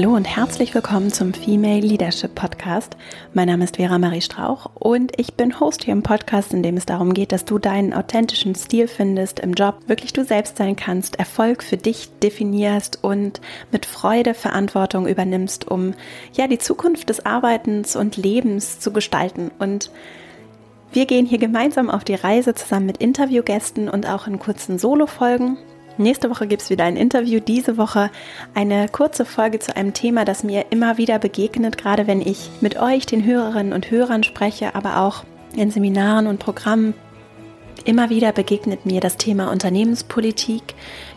Hallo und herzlich willkommen zum Female Leadership Podcast. Mein Name ist Vera Marie Strauch und ich bin Host hier im Podcast, in dem es darum geht, dass du deinen authentischen Stil findest im Job, wirklich du selbst sein kannst, Erfolg für dich definierst und mit Freude Verantwortung übernimmst, um ja die Zukunft des Arbeitens und Lebens zu gestalten. Und wir gehen hier gemeinsam auf die Reise zusammen mit Interviewgästen und auch in kurzen Solo-Folgen. Nächste Woche gibt es wieder ein Interview. Diese Woche eine kurze Folge zu einem Thema, das mir immer wieder begegnet, gerade wenn ich mit euch, den Hörerinnen und Hörern spreche, aber auch in Seminaren und Programmen. Immer wieder begegnet mir das Thema Unternehmenspolitik,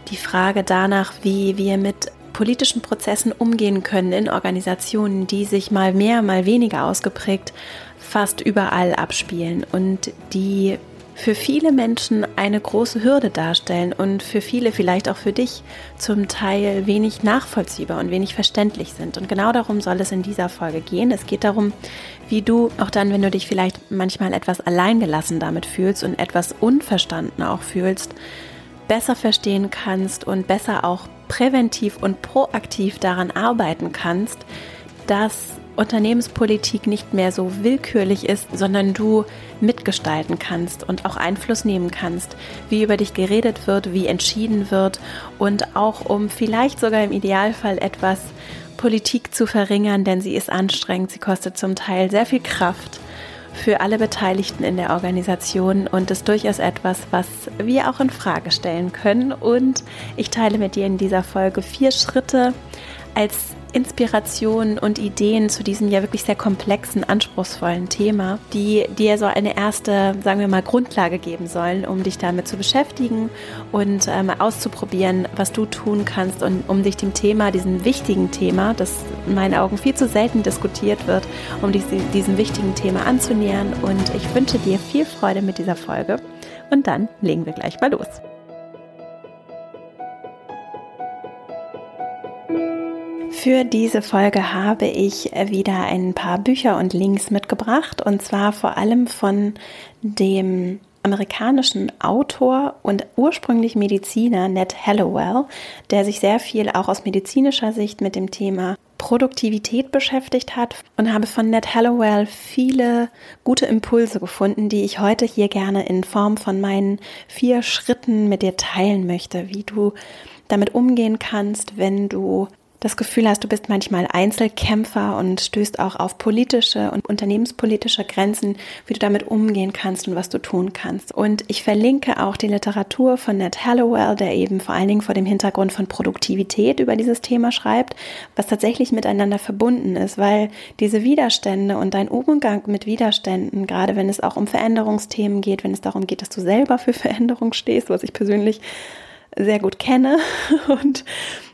die Frage danach, wie wir mit politischen Prozessen umgehen können in Organisationen, die sich mal mehr, mal weniger ausgeprägt fast überall abspielen und die für viele Menschen eine große Hürde darstellen und für viele, vielleicht auch für dich, zum Teil wenig nachvollziehbar und wenig verständlich sind. Und genau darum soll es in dieser Folge gehen. Es geht darum, wie du auch dann, wenn du dich vielleicht manchmal etwas alleingelassen damit fühlst und etwas unverstanden auch fühlst, besser verstehen kannst und besser auch präventiv und proaktiv daran arbeiten kannst, dass Unternehmenspolitik nicht mehr so willkürlich ist, sondern du mitgestalten kannst und auch Einfluss nehmen kannst, wie über dich geredet wird, wie entschieden wird und auch um vielleicht sogar im Idealfall etwas Politik zu verringern, denn sie ist anstrengend, sie kostet zum Teil sehr viel Kraft für alle Beteiligten in der Organisation und ist durchaus etwas, was wir auch in Frage stellen können. Und ich teile mit dir in dieser Folge vier Schritte als Inspirationen und Ideen zu diesem ja wirklich sehr komplexen, anspruchsvollen Thema, die dir so eine erste, sagen wir mal, Grundlage geben sollen, um dich damit zu beschäftigen und ähm, auszuprobieren, was du tun kannst und um dich dem Thema, diesem wichtigen Thema, das in meinen Augen viel zu selten diskutiert wird, um dich diesem wichtigen Thema anzunähern. Und ich wünsche dir viel Freude mit dieser Folge. Und dann legen wir gleich mal los. Für diese Folge habe ich wieder ein paar Bücher und Links mitgebracht. Und zwar vor allem von dem amerikanischen Autor und ursprünglich Mediziner Ned Hallowell, der sich sehr viel auch aus medizinischer Sicht mit dem Thema Produktivität beschäftigt hat. Und habe von Ned Hallowell viele gute Impulse gefunden, die ich heute hier gerne in Form von meinen vier Schritten mit dir teilen möchte, wie du damit umgehen kannst, wenn du das Gefühl hast, du bist manchmal Einzelkämpfer und stößt auch auf politische und unternehmenspolitische Grenzen, wie du damit umgehen kannst und was du tun kannst. Und ich verlinke auch die Literatur von Ned Hallowell, der eben vor allen Dingen vor dem Hintergrund von Produktivität über dieses Thema schreibt, was tatsächlich miteinander verbunden ist, weil diese Widerstände und dein Umgang mit Widerständen, gerade wenn es auch um Veränderungsthemen geht, wenn es darum geht, dass du selber für Veränderung stehst, was ich persönlich sehr gut kenne und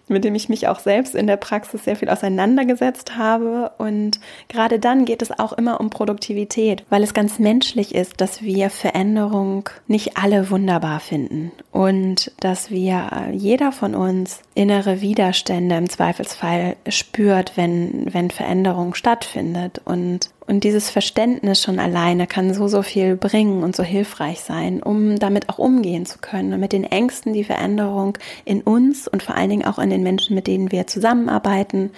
mit dem ich mich auch selbst in der Praxis sehr viel auseinandergesetzt habe. Und gerade dann geht es auch immer um Produktivität, weil es ganz menschlich ist, dass wir Veränderung nicht alle wunderbar finden und dass wir, jeder von uns, innere Widerstände im Zweifelsfall spürt, wenn, wenn Veränderung stattfindet. Und und dieses Verständnis schon alleine kann so, so viel bringen und so hilfreich sein, um damit auch umgehen zu können und mit den Ängsten, die Veränderung in uns und vor allen Dingen auch in den Menschen, mit denen wir zusammenarbeiten,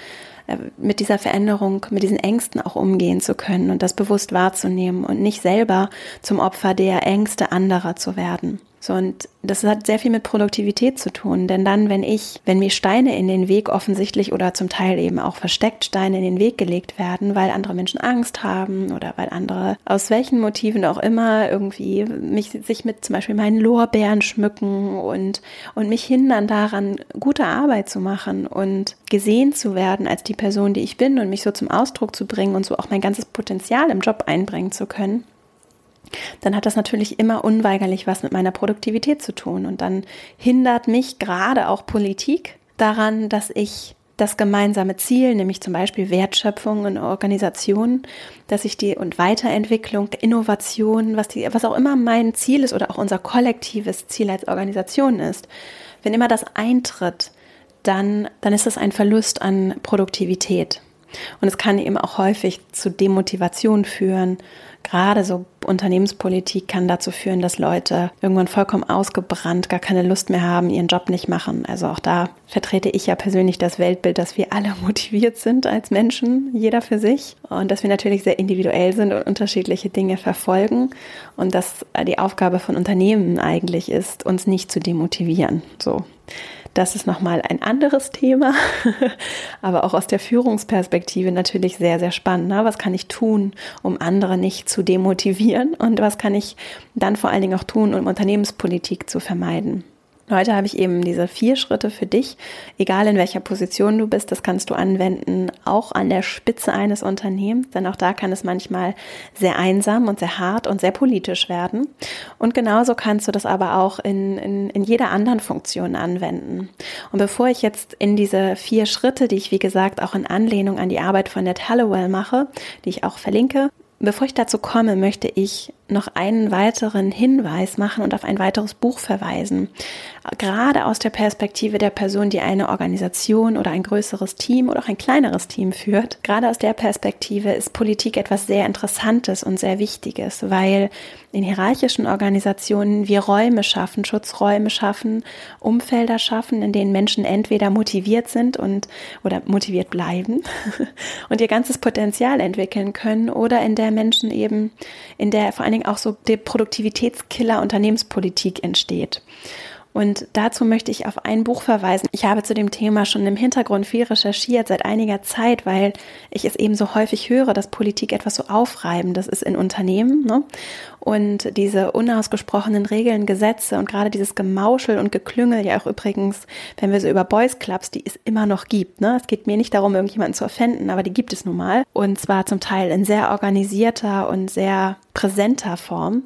äh, mit dieser Veränderung, mit diesen Ängsten auch umgehen zu können und das bewusst wahrzunehmen und nicht selber zum Opfer der Ängste anderer zu werden. So, und das hat sehr viel mit Produktivität zu tun, denn dann, wenn ich, wenn mir Steine in den Weg offensichtlich oder zum Teil eben auch versteckt Steine in den Weg gelegt werden, weil andere Menschen Angst haben oder weil andere aus welchen Motiven auch immer irgendwie mich, sich mit zum Beispiel meinen Lorbeeren schmücken und, und mich hindern daran, gute Arbeit zu machen und gesehen zu werden als die Person, die ich bin und mich so zum Ausdruck zu bringen und so auch mein ganzes Potenzial im Job einbringen zu können dann hat das natürlich immer unweigerlich was mit meiner Produktivität zu tun. Und dann hindert mich gerade auch Politik daran, dass ich das gemeinsame Ziel, nämlich zum Beispiel Wertschöpfung in Organisationen, dass ich die und Weiterentwicklung, Innovation, was, die, was auch immer mein Ziel ist oder auch unser kollektives Ziel als Organisation ist, wenn immer das eintritt, dann, dann ist das ein Verlust an Produktivität. Und es kann eben auch häufig zu Demotivation führen. Gerade so Unternehmenspolitik kann dazu führen, dass Leute irgendwann vollkommen ausgebrannt, gar keine Lust mehr haben, ihren Job nicht machen. Also auch da vertrete ich ja persönlich das Weltbild, dass wir alle motiviert sind als Menschen, jeder für sich. Und dass wir natürlich sehr individuell sind und unterschiedliche Dinge verfolgen. Und dass die Aufgabe von Unternehmen eigentlich ist, uns nicht zu demotivieren. So. Das ist nochmal ein anderes Thema, aber auch aus der Führungsperspektive natürlich sehr, sehr spannend. Ne? Was kann ich tun, um andere nicht zu demotivieren und was kann ich dann vor allen Dingen auch tun, um Unternehmenspolitik zu vermeiden? Heute habe ich eben diese vier Schritte für dich, egal in welcher Position du bist, das kannst du anwenden, auch an der Spitze eines Unternehmens, denn auch da kann es manchmal sehr einsam und sehr hart und sehr politisch werden. Und genauso kannst du das aber auch in, in, in jeder anderen Funktion anwenden. Und bevor ich jetzt in diese vier Schritte, die ich wie gesagt auch in Anlehnung an die Arbeit von Ned Hallowell mache, die ich auch verlinke, Bevor ich dazu komme, möchte ich noch einen weiteren Hinweis machen und auf ein weiteres Buch verweisen. Gerade aus der Perspektive der Person, die eine Organisation oder ein größeres Team oder auch ein kleineres Team führt. Gerade aus der Perspektive ist Politik etwas sehr Interessantes und sehr Wichtiges, weil in hierarchischen Organisationen wir Räume schaffen, Schutzräume schaffen, Umfelder schaffen, in denen Menschen entweder motiviert sind und oder motiviert bleiben und ihr ganzes Potenzial entwickeln können oder in der Menschen eben, in der vor allen Dingen auch so der Produktivitätskiller Unternehmenspolitik entsteht. Und dazu möchte ich auf ein Buch verweisen. Ich habe zu dem Thema schon im Hintergrund viel recherchiert seit einiger Zeit, weil ich es eben so häufig höre, dass Politik etwas so Aufreibendes ist in Unternehmen. Ne? Und diese unausgesprochenen Regeln, Gesetze und gerade dieses Gemauschel und Geklüngel, ja auch übrigens, wenn wir so über Boys Clubs, die es immer noch gibt. Ne? Es geht mir nicht darum, irgendjemanden zu offenden, aber die gibt es nun mal. Und zwar zum Teil in sehr organisierter und sehr präsenter Form.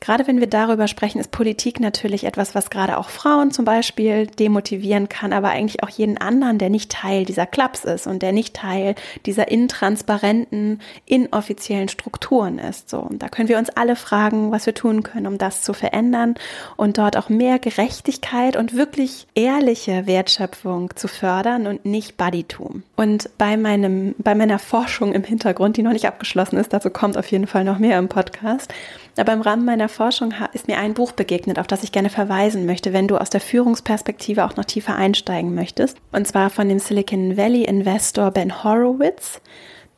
Gerade wenn wir darüber sprechen, ist Politik natürlich etwas, was gerade auch Frauen zum Beispiel demotivieren kann, aber eigentlich auch jeden anderen, der nicht Teil dieser Clubs ist und der nicht Teil dieser intransparenten, inoffiziellen Strukturen ist. So, und da können wir uns alle fragen, was wir tun können, um das zu verändern und dort auch mehr Gerechtigkeit und wirklich ehrliche Wertschöpfung zu fördern und nicht Buddytum. Und bei meinem, bei meiner Forschung im Hintergrund, die noch nicht abgeschlossen ist, dazu kommt auf jeden Fall noch mehr im Podcast, aber im Rahmen meiner Forschung ist mir ein Buch begegnet, auf das ich gerne verweisen möchte, wenn du aus der Führungsperspektive auch noch tiefer einsteigen möchtest. Und zwar von dem Silicon Valley Investor Ben Horowitz,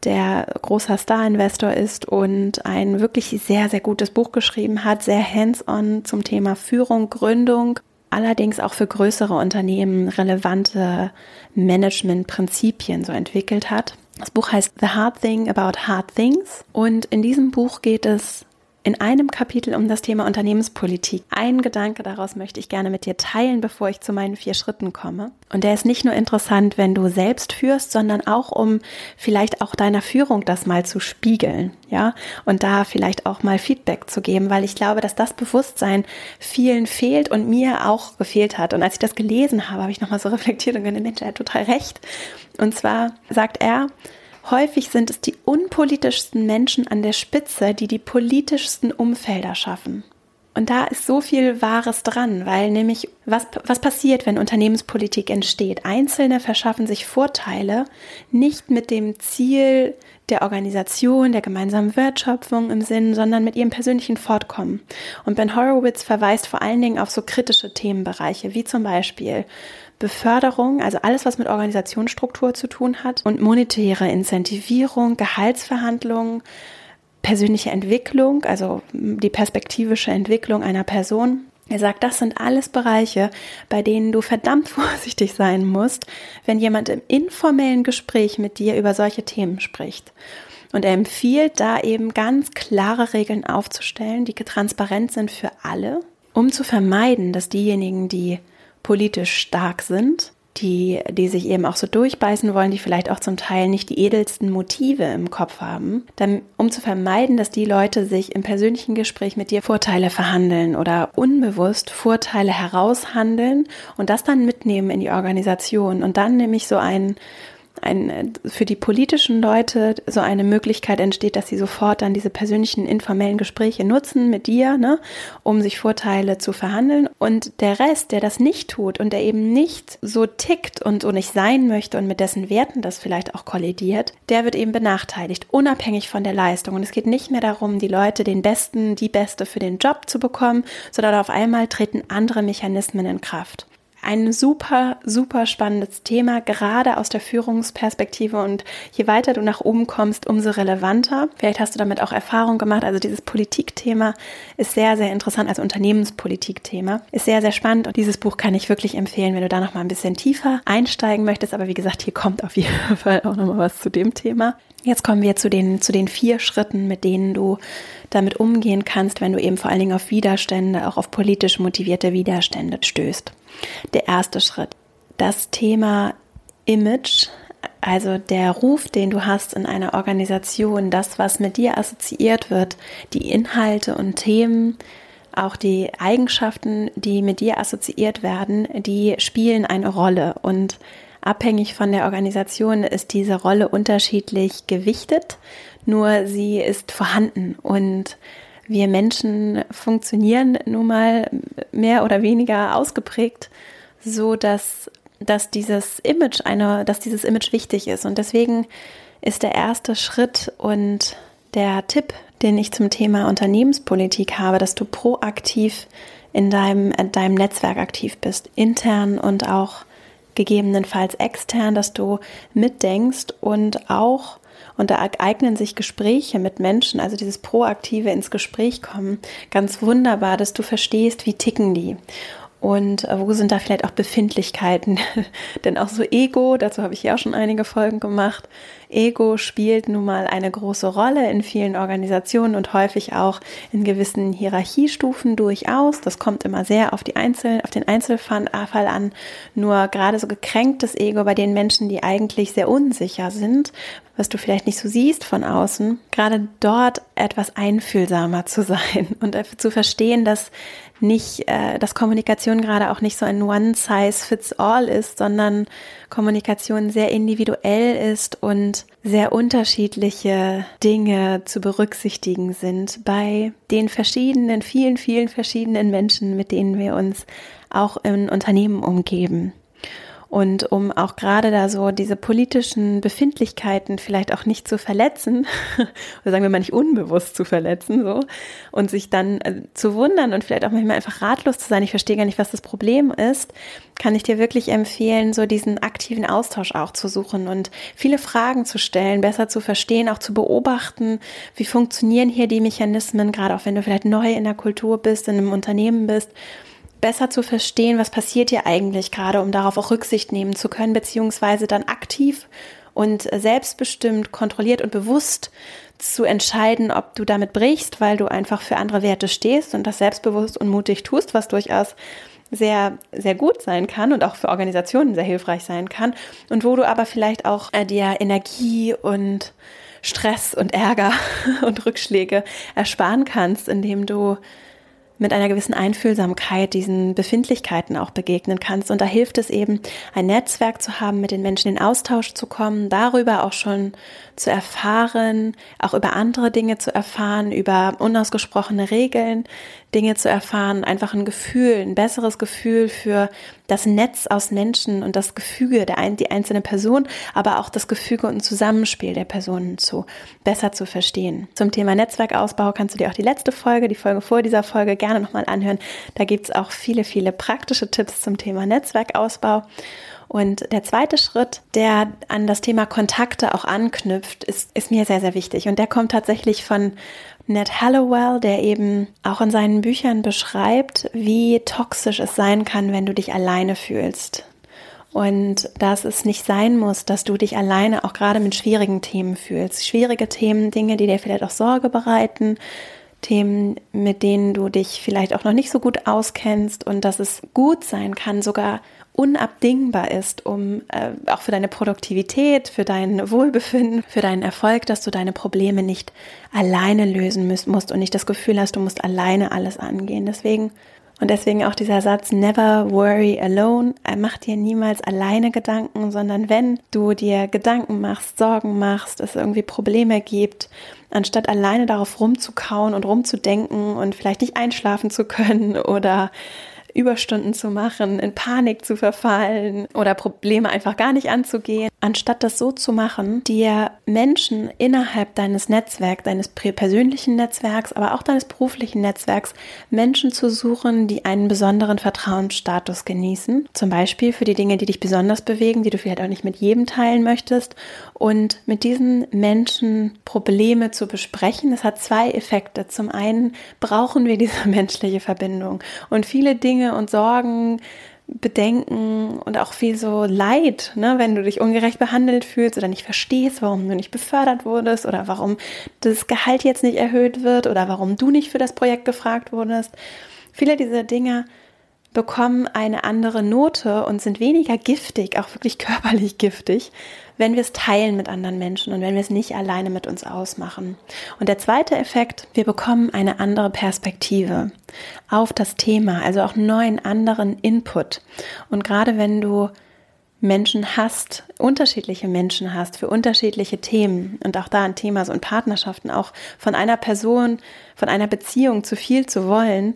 der großer Star-Investor ist und ein wirklich sehr, sehr gutes Buch geschrieben hat, sehr hands-on zum Thema Führung, Gründung allerdings auch für größere Unternehmen relevante Management-Prinzipien so entwickelt hat. Das Buch heißt The Hard Thing About Hard Things und in diesem Buch geht es in einem Kapitel um das Thema Unternehmenspolitik. Ein Gedanke daraus möchte ich gerne mit dir teilen, bevor ich zu meinen vier Schritten komme. Und der ist nicht nur interessant, wenn du selbst führst, sondern auch um vielleicht auch deiner Führung das mal zu spiegeln, ja, und da vielleicht auch mal Feedback zu geben, weil ich glaube, dass das Bewusstsein vielen fehlt und mir auch gefehlt hat. Und als ich das gelesen habe, habe ich nochmal so reflektiert und gedacht, Mensch, er hat total recht. Und zwar sagt er, Häufig sind es die unpolitischsten Menschen an der Spitze, die die politischsten Umfelder schaffen. Und da ist so viel Wahres dran, weil nämlich was, was passiert, wenn Unternehmenspolitik entsteht? Einzelne verschaffen sich Vorteile nicht mit dem Ziel der Organisation, der gemeinsamen Wertschöpfung im Sinn, sondern mit ihrem persönlichen Fortkommen. Und Ben Horowitz verweist vor allen Dingen auf so kritische Themenbereiche, wie zum Beispiel Beförderung, also alles, was mit Organisationsstruktur zu tun hat und monetäre Incentivierung, Gehaltsverhandlungen, persönliche Entwicklung, also die perspektivische Entwicklung einer Person. Er sagt, das sind alles Bereiche, bei denen du verdammt vorsichtig sein musst, wenn jemand im informellen Gespräch mit dir über solche Themen spricht. Und er empfiehlt da eben ganz klare Regeln aufzustellen, die transparent sind für alle, um zu vermeiden, dass diejenigen, die politisch stark sind, die, die sich eben auch so durchbeißen wollen, die vielleicht auch zum Teil nicht die edelsten Motive im Kopf haben, dann, um zu vermeiden, dass die Leute sich im persönlichen Gespräch mit dir Vorteile verhandeln oder unbewusst Vorteile heraushandeln und das dann mitnehmen in die Organisation und dann nämlich so ein ein, für die politischen Leute so eine Möglichkeit entsteht, dass sie sofort dann diese persönlichen informellen Gespräche nutzen mit dir, ne, um sich Vorteile zu verhandeln. Und der Rest, der das nicht tut und der eben nicht so tickt und so nicht sein möchte und mit dessen Werten das vielleicht auch kollidiert, der wird eben benachteiligt, unabhängig von der Leistung. Und es geht nicht mehr darum, die Leute den Besten, die Beste für den Job zu bekommen, sondern auf einmal treten andere Mechanismen in Kraft ein super, super spannendes Thema, gerade aus der Führungsperspektive. Und je weiter du nach oben kommst, umso relevanter. Vielleicht hast du damit auch Erfahrung gemacht. Also dieses Politikthema ist sehr, sehr interessant. Also Unternehmenspolitikthema ist sehr, sehr spannend. Und dieses Buch kann ich wirklich empfehlen, wenn du da noch mal ein bisschen tiefer einsteigen möchtest. Aber wie gesagt, hier kommt auf jeden Fall auch noch mal was zu dem Thema. Jetzt kommen wir zu den, zu den vier Schritten, mit denen du damit umgehen kannst, wenn du eben vor allen Dingen auf Widerstände, auch auf politisch motivierte Widerstände stößt. Der erste Schritt, das Thema Image, also der Ruf, den du hast in einer Organisation, das, was mit dir assoziiert wird, die Inhalte und Themen, auch die Eigenschaften, die mit dir assoziiert werden, die spielen eine Rolle und abhängig von der Organisation ist diese Rolle unterschiedlich gewichtet, nur sie ist vorhanden und wir Menschen funktionieren nun mal mehr oder weniger ausgeprägt, so dass, dass dieses Image eine, dass dieses Image wichtig ist. Und deswegen ist der erste Schritt und der Tipp, den ich zum Thema Unternehmenspolitik habe, dass du proaktiv in deinem, in deinem Netzwerk aktiv bist, intern und auch gegebenenfalls extern, dass du mitdenkst und auch und da eignen sich Gespräche mit Menschen, also dieses proaktive ins Gespräch kommen, ganz wunderbar, dass du verstehst, wie ticken die. Und äh, wo sind da vielleicht auch Befindlichkeiten? Denn auch so Ego, dazu habe ich ja auch schon einige Folgen gemacht, Ego spielt nun mal eine große Rolle in vielen Organisationen und häufig auch in gewissen Hierarchiestufen durchaus. Das kommt immer sehr auf die Einzel auf den Einzelfall an. Nur gerade so gekränktes Ego bei den Menschen, die eigentlich sehr unsicher sind, was du vielleicht nicht so siehst von außen, gerade dort etwas einfühlsamer zu sein und zu verstehen, dass nicht, äh, dass Kommunikation gerade auch nicht so ein One-Size-Fits-All ist, sondern Kommunikation sehr individuell ist und sehr unterschiedliche Dinge zu berücksichtigen sind bei den verschiedenen, vielen, vielen verschiedenen Menschen, mit denen wir uns auch in Unternehmen umgeben. Und um auch gerade da so diese politischen Befindlichkeiten vielleicht auch nicht zu verletzen, oder sagen wir mal nicht unbewusst zu verletzen, so, und sich dann äh, zu wundern und vielleicht auch manchmal einfach ratlos zu sein, ich verstehe gar nicht, was das Problem ist, kann ich dir wirklich empfehlen, so diesen aktiven Austausch auch zu suchen und viele Fragen zu stellen, besser zu verstehen, auch zu beobachten, wie funktionieren hier die Mechanismen, gerade auch wenn du vielleicht neu in der Kultur bist, in einem Unternehmen bist besser zu verstehen, was passiert hier eigentlich gerade, um darauf auch Rücksicht nehmen zu können, beziehungsweise dann aktiv und selbstbestimmt, kontrolliert und bewusst zu entscheiden, ob du damit brichst, weil du einfach für andere Werte stehst und das selbstbewusst und mutig tust, was durchaus sehr, sehr gut sein kann und auch für Organisationen sehr hilfreich sein kann und wo du aber vielleicht auch äh, dir Energie und Stress und Ärger und Rückschläge ersparen kannst, indem du mit einer gewissen Einfühlsamkeit diesen Befindlichkeiten auch begegnen kannst. Und da hilft es eben, ein Netzwerk zu haben, mit den Menschen in Austausch zu kommen, darüber auch schon zu erfahren, auch über andere Dinge zu erfahren, über unausgesprochene Regeln, Dinge zu erfahren, einfach ein Gefühl, ein besseres Gefühl für das Netz aus Menschen und das Gefüge der ein, die einzelne Person, aber auch das Gefüge und Zusammenspiel der Personen zu besser zu verstehen. Zum Thema Netzwerkausbau kannst du dir auch die letzte Folge, die Folge vor dieser Folge gerne nochmal anhören. Da gibt es auch viele, viele praktische Tipps zum Thema Netzwerkausbau. Und der zweite Schritt, der an das Thema Kontakte auch anknüpft, ist, ist mir sehr, sehr wichtig. Und der kommt tatsächlich von Ned Hallowell, der eben auch in seinen Büchern beschreibt, wie toxisch es sein kann, wenn du dich alleine fühlst. Und dass es nicht sein muss, dass du dich alleine auch gerade mit schwierigen Themen fühlst. Schwierige Themen, Dinge, die dir vielleicht auch Sorge bereiten, Themen, mit denen du dich vielleicht auch noch nicht so gut auskennst und dass es gut sein kann, sogar unabdingbar ist, um äh, auch für deine Produktivität, für dein Wohlbefinden, für deinen Erfolg, dass du deine Probleme nicht alleine lösen musst und nicht das Gefühl hast, du musst alleine alles angehen. Deswegen Und deswegen auch dieser Satz, never worry alone. Mach dir niemals alleine Gedanken, sondern wenn du dir Gedanken machst, Sorgen machst, es irgendwie Probleme gibt, anstatt alleine darauf rumzukauen und rumzudenken und vielleicht nicht einschlafen zu können oder Überstunden zu machen, in Panik zu verfallen oder Probleme einfach gar nicht anzugehen, anstatt das so zu machen, dir Menschen innerhalb deines Netzwerks, deines persönlichen Netzwerks, aber auch deines beruflichen Netzwerks, Menschen zu suchen, die einen besonderen Vertrauensstatus genießen. Zum Beispiel für die Dinge, die dich besonders bewegen, die du vielleicht auch nicht mit jedem teilen möchtest. Und mit diesen Menschen Probleme zu besprechen, das hat zwei Effekte. Zum einen brauchen wir diese menschliche Verbindung und viele Dinge, Dinge und Sorgen, Bedenken und auch viel so Leid, ne, wenn du dich ungerecht behandelt fühlst oder nicht verstehst, warum du nicht befördert wurdest oder warum das Gehalt jetzt nicht erhöht wird oder warum du nicht für das Projekt gefragt wurdest. Viele dieser Dinge bekommen eine andere Note und sind weniger giftig, auch wirklich körperlich giftig, wenn wir es teilen mit anderen Menschen und wenn wir es nicht alleine mit uns ausmachen. Und der zweite Effekt, wir bekommen eine andere Perspektive auf das Thema, also auch neuen anderen Input. Und gerade wenn du Menschen hast, unterschiedliche Menschen hast für unterschiedliche Themen und auch da ein Thema so in Partnerschaften, auch von einer Person, von einer Beziehung zu viel zu wollen,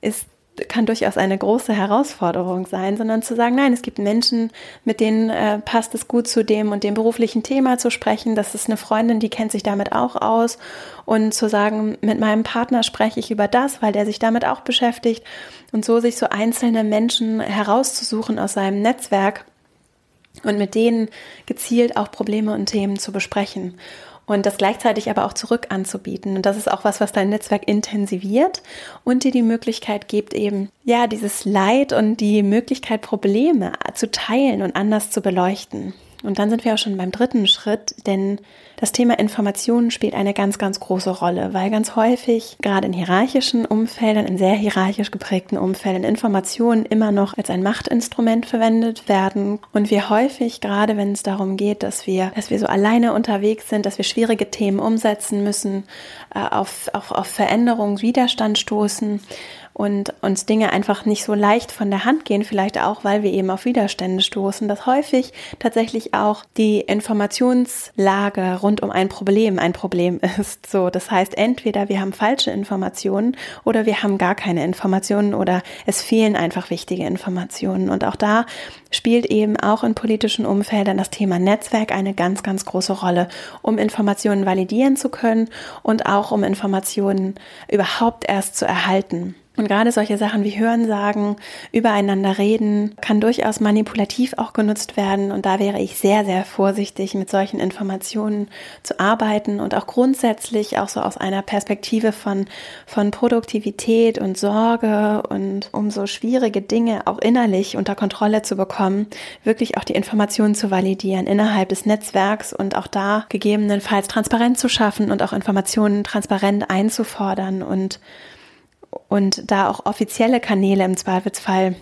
ist kann durchaus eine große Herausforderung sein, sondern zu sagen, nein, es gibt Menschen, mit denen äh, passt es gut zu dem und dem beruflichen Thema zu sprechen. Das ist eine Freundin, die kennt sich damit auch aus. Und zu sagen, mit meinem Partner spreche ich über das, weil der sich damit auch beschäftigt. Und so sich so einzelne Menschen herauszusuchen aus seinem Netzwerk und mit denen gezielt auch Probleme und Themen zu besprechen und das gleichzeitig aber auch zurück anzubieten. Und das ist auch was, was dein Netzwerk intensiviert und dir die Möglichkeit gibt, eben, ja, dieses Leid und die Möglichkeit, Probleme zu teilen und anders zu beleuchten. Und dann sind wir auch schon beim dritten Schritt, denn das Thema Informationen spielt eine ganz, ganz große Rolle, weil ganz häufig, gerade in hierarchischen Umfeldern, in sehr hierarchisch geprägten Umfeldern, Informationen immer noch als ein Machtinstrument verwendet werden. Und wir häufig, gerade wenn es darum geht, dass wir, dass wir so alleine unterwegs sind, dass wir schwierige Themen umsetzen müssen, äh, auf, auf, auf Veränderungen, Widerstand stoßen, und uns Dinge einfach nicht so leicht von der Hand gehen, vielleicht auch, weil wir eben auf Widerstände stoßen, dass häufig tatsächlich auch die Informationslage rund um ein Problem ein Problem ist. So, das heißt, entweder wir haben falsche Informationen oder wir haben gar keine Informationen oder es fehlen einfach wichtige Informationen. Und auch da spielt eben auch in politischen Umfeldern das Thema Netzwerk eine ganz, ganz große Rolle, um Informationen validieren zu können und auch um Informationen überhaupt erst zu erhalten. Und gerade solche Sachen wie Hörensagen, übereinander reden, kann durchaus manipulativ auch genutzt werden. Und da wäre ich sehr, sehr vorsichtig, mit solchen Informationen zu arbeiten und auch grundsätzlich auch so aus einer Perspektive von, von Produktivität und Sorge und um so schwierige Dinge auch innerlich unter Kontrolle zu bekommen, wirklich auch die Informationen zu validieren innerhalb des Netzwerks und auch da gegebenenfalls transparent zu schaffen und auch Informationen transparent einzufordern und und da auch offizielle Kanäle im Zweifelsfall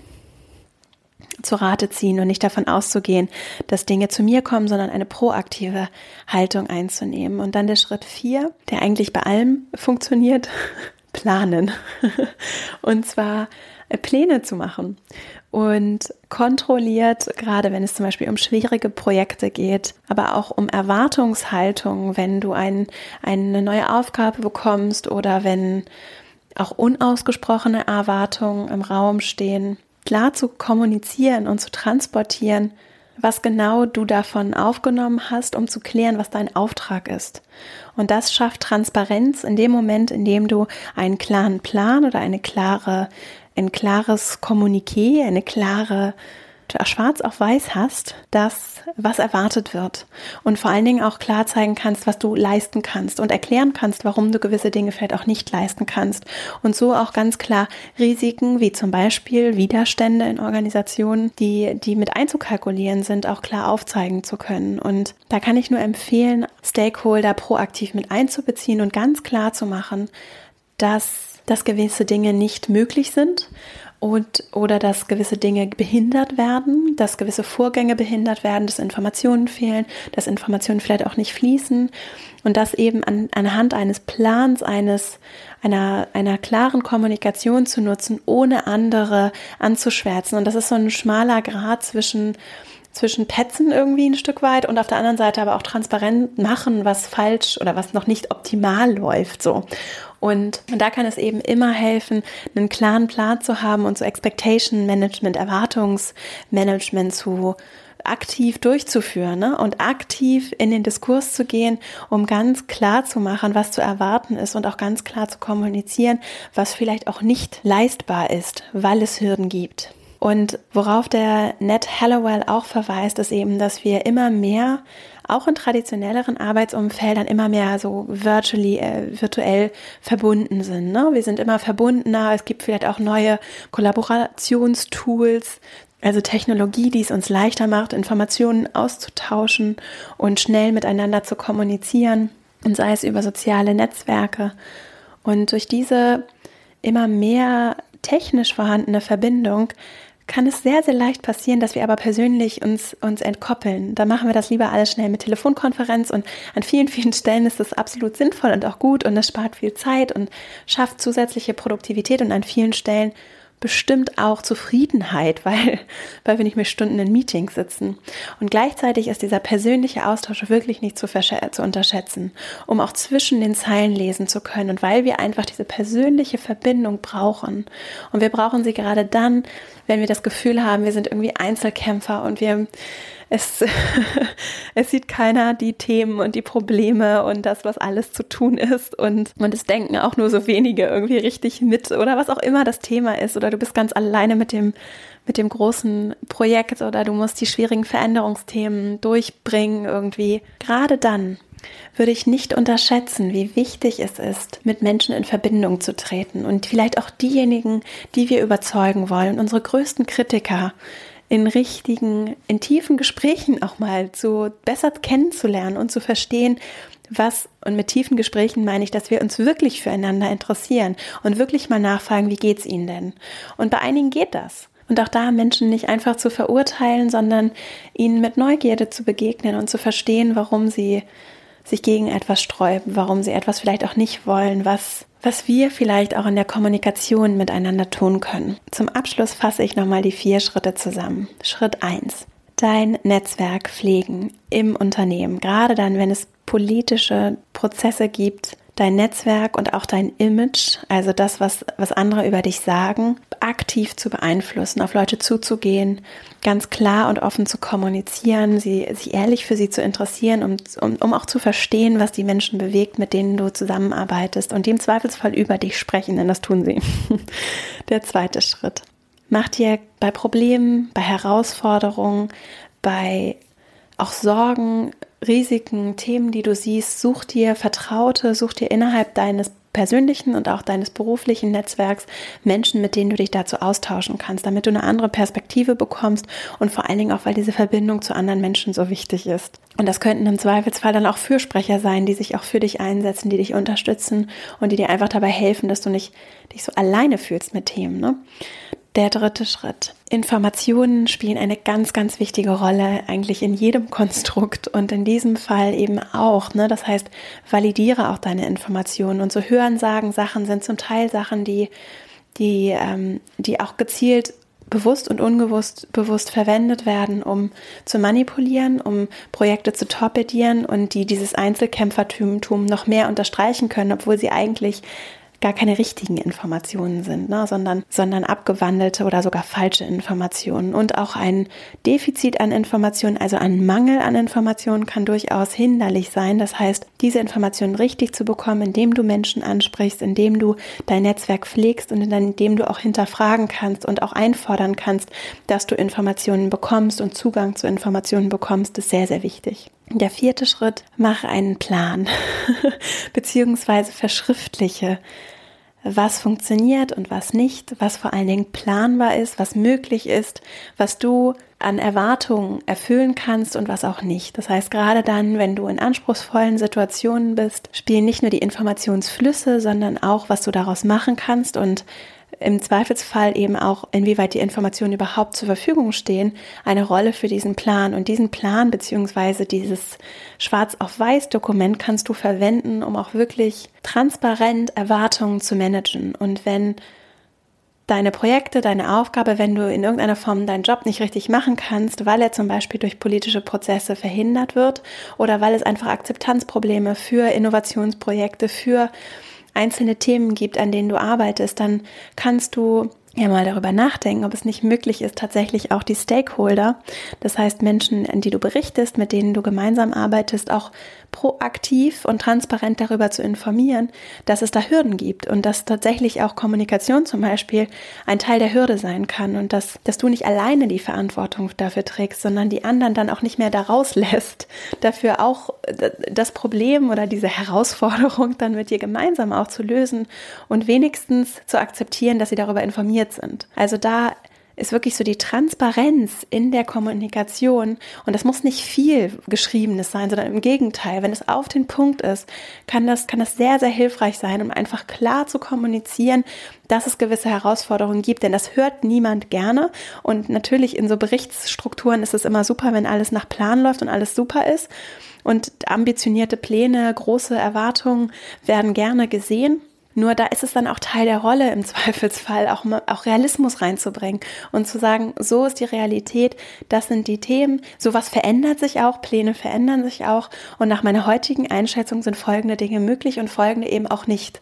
zu Rate ziehen und nicht davon auszugehen, dass Dinge zu mir kommen, sondern eine proaktive Haltung einzunehmen. Und dann der Schritt vier, der eigentlich bei allem funktioniert, planen. und zwar äh, Pläne zu machen und kontrolliert, gerade wenn es zum Beispiel um schwierige Projekte geht, aber auch um Erwartungshaltung, wenn du ein, eine neue Aufgabe bekommst oder wenn auch unausgesprochene Erwartungen im Raum stehen, klar zu kommunizieren und zu transportieren, was genau du davon aufgenommen hast, um zu klären, was dein Auftrag ist. Und das schafft Transparenz in dem Moment, in dem du einen klaren Plan oder eine klare, ein klares Kommuniqué, eine klare schwarz auf weiß hast, das, was erwartet wird. Und vor allen Dingen auch klar zeigen kannst, was du leisten kannst und erklären kannst, warum du gewisse Dinge vielleicht auch nicht leisten kannst. Und so auch ganz klar Risiken, wie zum Beispiel Widerstände in Organisationen, die, die mit einzukalkulieren sind, auch klar aufzeigen zu können. Und da kann ich nur empfehlen, Stakeholder proaktiv mit einzubeziehen und ganz klar zu machen, dass dass gewisse Dinge nicht möglich sind und, oder dass gewisse Dinge behindert werden, dass gewisse Vorgänge behindert werden, dass Informationen fehlen, dass Informationen vielleicht auch nicht fließen und das eben an, anhand eines Plans, eines, einer, einer klaren Kommunikation zu nutzen, ohne andere anzuschwärzen. Und das ist so ein schmaler Grad zwischen zwischen Petzen irgendwie ein Stück weit und auf der anderen Seite aber auch transparent machen, was falsch oder was noch nicht optimal läuft, so. Und da kann es eben immer helfen, einen klaren Plan zu haben und so Expectation Management, Erwartungsmanagement zu aktiv durchzuführen ne? und aktiv in den Diskurs zu gehen, um ganz klar zu machen, was zu erwarten ist und auch ganz klar zu kommunizieren, was vielleicht auch nicht leistbar ist, weil es Hürden gibt. Und worauf der Ned Hallowell auch verweist, ist eben, dass wir immer mehr, auch in traditionelleren Arbeitsumfeldern, immer mehr so virtually, äh, virtuell verbunden sind. Ne? Wir sind immer verbundener. Es gibt vielleicht auch neue Kollaborationstools, also Technologie, die es uns leichter macht, Informationen auszutauschen und schnell miteinander zu kommunizieren, und sei es über soziale Netzwerke. Und durch diese immer mehr technisch vorhandene Verbindung kann es sehr, sehr leicht passieren, dass wir aber persönlich uns, uns entkoppeln. Da machen wir das lieber alles schnell mit Telefonkonferenz und an vielen, vielen Stellen ist das absolut sinnvoll und auch gut und es spart viel Zeit und schafft zusätzliche Produktivität und an vielen Stellen bestimmt auch Zufriedenheit, weil, weil wir nicht mehr Stunden in Meetings sitzen. Und gleichzeitig ist dieser persönliche Austausch wirklich nicht zu, zu unterschätzen, um auch zwischen den Zeilen lesen zu können und weil wir einfach diese persönliche Verbindung brauchen. Und wir brauchen sie gerade dann, wenn wir das Gefühl haben, wir sind irgendwie Einzelkämpfer und wir es, es sieht keiner die Themen und die Probleme und das, was alles zu tun ist. Und, und es denken auch nur so wenige irgendwie richtig mit oder was auch immer das Thema ist. Oder du bist ganz alleine mit dem, mit dem großen Projekt oder du musst die schwierigen Veränderungsthemen durchbringen irgendwie. Gerade dann würde ich nicht unterschätzen, wie wichtig es ist, mit Menschen in Verbindung zu treten. Und vielleicht auch diejenigen, die wir überzeugen wollen, unsere größten Kritiker, in richtigen, in tiefen Gesprächen auch mal zu besser kennenzulernen und zu verstehen, was, und mit tiefen Gesprächen meine ich, dass wir uns wirklich füreinander interessieren und wirklich mal nachfragen, wie geht's Ihnen denn? Und bei einigen geht das. Und auch da Menschen nicht einfach zu verurteilen, sondern ihnen mit Neugierde zu begegnen und zu verstehen, warum sie sich gegen etwas sträuben, warum sie etwas vielleicht auch nicht wollen, was was wir vielleicht auch in der Kommunikation miteinander tun können. Zum Abschluss fasse ich nochmal die vier Schritte zusammen. Schritt eins: Dein Netzwerk pflegen im Unternehmen, gerade dann, wenn es politische Prozesse gibt, dein Netzwerk und auch dein Image, also das, was, was andere über dich sagen, aktiv zu beeinflussen, auf Leute zuzugehen, ganz klar und offen zu kommunizieren, sie, sich ehrlich für sie zu interessieren, um, um, um auch zu verstehen, was die Menschen bewegt, mit denen du zusammenarbeitest und die im Zweifelsfall über dich sprechen, denn das tun sie. Der zweite Schritt. Mach dir bei Problemen, bei Herausforderungen, bei auch Sorgen, Risiken, Themen, die du siehst, such dir Vertraute, such dir innerhalb deines persönlichen und auch deines beruflichen Netzwerks Menschen, mit denen du dich dazu austauschen kannst, damit du eine andere Perspektive bekommst und vor allen Dingen auch, weil diese Verbindung zu anderen Menschen so wichtig ist. Und das könnten im Zweifelsfall dann auch Fürsprecher sein, die sich auch für dich einsetzen, die dich unterstützen und die dir einfach dabei helfen, dass du nicht dich so alleine fühlst mit Themen. Ne? Der dritte Schritt. Informationen spielen eine ganz, ganz wichtige Rolle eigentlich in jedem Konstrukt und in diesem Fall eben auch. Ne? Das heißt, validiere auch deine Informationen. Und so hören, sagen Sachen sind zum Teil Sachen, die, die, ähm, die auch gezielt bewusst und unbewusst bewusst verwendet werden, um zu manipulieren, um Projekte zu torpedieren und die dieses Einzelkämpfertum noch mehr unterstreichen können, obwohl sie eigentlich gar keine richtigen Informationen sind, ne, sondern, sondern abgewandelte oder sogar falsche Informationen. Und auch ein Defizit an Informationen, also ein Mangel an Informationen kann durchaus hinderlich sein. Das heißt, diese Informationen richtig zu bekommen, indem du Menschen ansprichst, indem du dein Netzwerk pflegst und indem du auch hinterfragen kannst und auch einfordern kannst, dass du Informationen bekommst und Zugang zu Informationen bekommst, ist sehr, sehr wichtig. Der vierte Schritt, mach einen Plan, beziehungsweise verschriftliche, was funktioniert und was nicht, was vor allen Dingen planbar ist, was möglich ist, was du an Erwartungen erfüllen kannst und was auch nicht. Das heißt, gerade dann, wenn du in anspruchsvollen Situationen bist, spielen nicht nur die Informationsflüsse, sondern auch, was du daraus machen kannst und im Zweifelsfall eben auch, inwieweit die Informationen überhaupt zur Verfügung stehen, eine Rolle für diesen Plan. Und diesen Plan beziehungsweise dieses Schwarz auf Weiß Dokument kannst du verwenden, um auch wirklich transparent Erwartungen zu managen. Und wenn deine Projekte, deine Aufgabe, wenn du in irgendeiner Form deinen Job nicht richtig machen kannst, weil er zum Beispiel durch politische Prozesse verhindert wird oder weil es einfach Akzeptanzprobleme für Innovationsprojekte, für einzelne Themen gibt, an denen du arbeitest, dann kannst du ja mal darüber nachdenken, ob es nicht möglich ist, tatsächlich auch die Stakeholder, das heißt Menschen, an die du berichtest, mit denen du gemeinsam arbeitest, auch proaktiv und transparent darüber zu informieren, dass es da Hürden gibt und dass tatsächlich auch Kommunikation zum Beispiel ein Teil der Hürde sein kann und dass, dass du nicht alleine die Verantwortung dafür trägst, sondern die anderen dann auch nicht mehr daraus lässt, dafür auch das Problem oder diese Herausforderung dann mit dir gemeinsam auch zu lösen und wenigstens zu akzeptieren, dass sie darüber informiert sind. Also da ist wirklich so die Transparenz in der Kommunikation. Und das muss nicht viel Geschriebenes sein, sondern im Gegenteil, wenn es auf den Punkt ist, kann das, kann das sehr, sehr hilfreich sein, um einfach klar zu kommunizieren, dass es gewisse Herausforderungen gibt, denn das hört niemand gerne. Und natürlich in so Berichtsstrukturen ist es immer super, wenn alles nach Plan läuft und alles super ist. Und ambitionierte Pläne, große Erwartungen werden gerne gesehen. Nur da ist es dann auch Teil der Rolle im Zweifelsfall, auch, auch Realismus reinzubringen und zu sagen, so ist die Realität, das sind die Themen, sowas verändert sich auch, Pläne verändern sich auch und nach meiner heutigen Einschätzung sind folgende Dinge möglich und folgende eben auch nicht.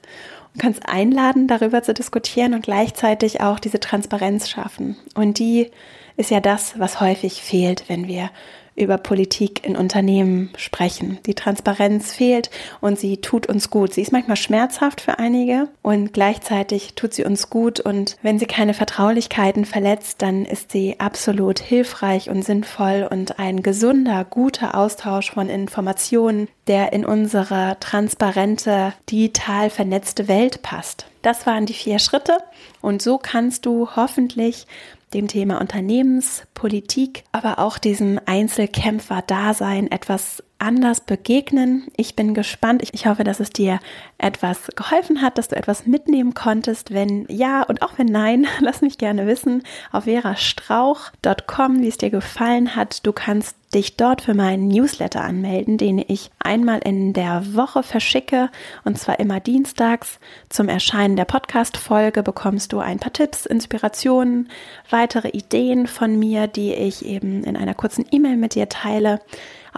Du kannst einladen, darüber zu diskutieren und gleichzeitig auch diese Transparenz schaffen. Und die ist ja das, was häufig fehlt, wenn wir über Politik in Unternehmen sprechen. Die Transparenz fehlt und sie tut uns gut. Sie ist manchmal schmerzhaft für einige und gleichzeitig tut sie uns gut. Und wenn sie keine Vertraulichkeiten verletzt, dann ist sie absolut hilfreich und sinnvoll und ein gesunder, guter Austausch von Informationen, der in unsere transparente, digital vernetzte Welt passt. Das waren die vier Schritte. Und so kannst du hoffentlich dem Thema Unternehmenspolitik, aber auch diesem Einzelkämpfer-Dasein etwas anders begegnen. Ich bin gespannt. Ich, hoffe, dass es dir etwas geholfen hat, dass du etwas mitnehmen konntest. Wenn ja und auch wenn nein, lass mich gerne wissen auf verastrauch.com, wie es dir gefallen hat. Du kannst dich dort für meinen Newsletter anmelden, den ich einmal in der Woche verschicke und zwar immer dienstags. Zum Erscheinen der Podcast-Folge bekommst du ein paar Tipps, Inspirationen, weitere Ideen von mir, die ich eben in einer kurzen E-Mail mit dir teile.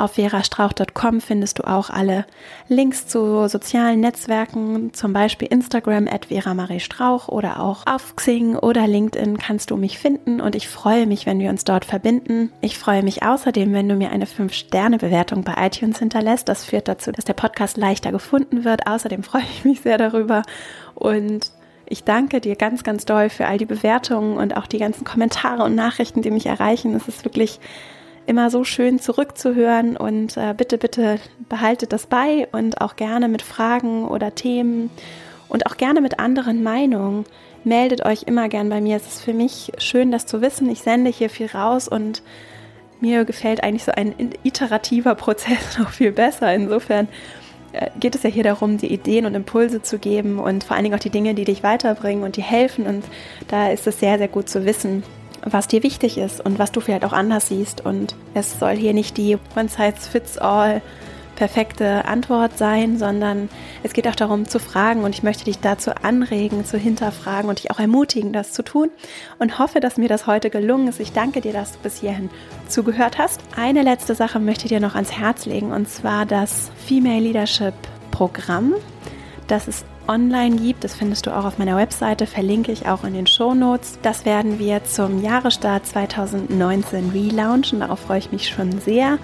Auf verastrauch.com findest du auch alle Links zu sozialen Netzwerken, zum Beispiel Instagram at Vera Marie Strauch oder auch auf Xing oder LinkedIn kannst du mich finden und ich freue mich, wenn wir uns dort verbinden. Ich freue mich außerdem, wenn du mir eine 5-Sterne-Bewertung bei iTunes hinterlässt. Das führt dazu, dass der Podcast leichter gefunden wird. Außerdem freue ich mich sehr darüber und ich danke dir ganz, ganz doll für all die Bewertungen und auch die ganzen Kommentare und Nachrichten, die mich erreichen. Es ist wirklich immer so schön zurückzuhören und äh, bitte, bitte behaltet das bei und auch gerne mit Fragen oder Themen und auch gerne mit anderen Meinungen. Meldet euch immer gern bei mir. Es ist für mich schön, das zu wissen. Ich sende hier viel raus und mir gefällt eigentlich so ein iterativer Prozess noch viel besser. Insofern äh, geht es ja hier darum, die Ideen und Impulse zu geben und vor allen Dingen auch die Dinge, die dich weiterbringen und die helfen. Und da ist es sehr, sehr gut zu wissen, was dir wichtig ist und was du vielleicht auch anders siehst. Und es soll hier nicht die One-Size-Fits-All perfekte Antwort sein, sondern es geht auch darum zu fragen und ich möchte dich dazu anregen, zu hinterfragen und dich auch ermutigen, das zu tun und hoffe, dass mir das heute gelungen ist. Ich danke dir, dass du bis hierhin zugehört hast. Eine letzte Sache möchte ich dir noch ans Herz legen und zwar das Female Leadership Programm. Das ist online gibt. Das findest du auch auf meiner Webseite, verlinke ich auch in den Show Notes. Das werden wir zum Jahresstart 2019 relaunchen. Darauf freue ich mich schon sehr.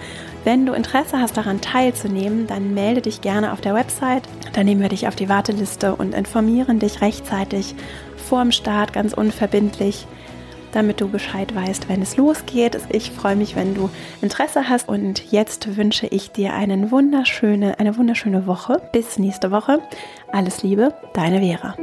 Wenn du Interesse hast, daran teilzunehmen, dann melde dich gerne auf der Website. Dann nehmen wir dich auf die Warteliste und informieren dich rechtzeitig vor dem Start, ganz unverbindlich damit du Bescheid weißt, wenn es losgeht. Ich freue mich, wenn du Interesse hast und jetzt wünsche ich dir einen wunderschöne, eine wunderschöne Woche. Bis nächste Woche. Alles Liebe, deine Vera.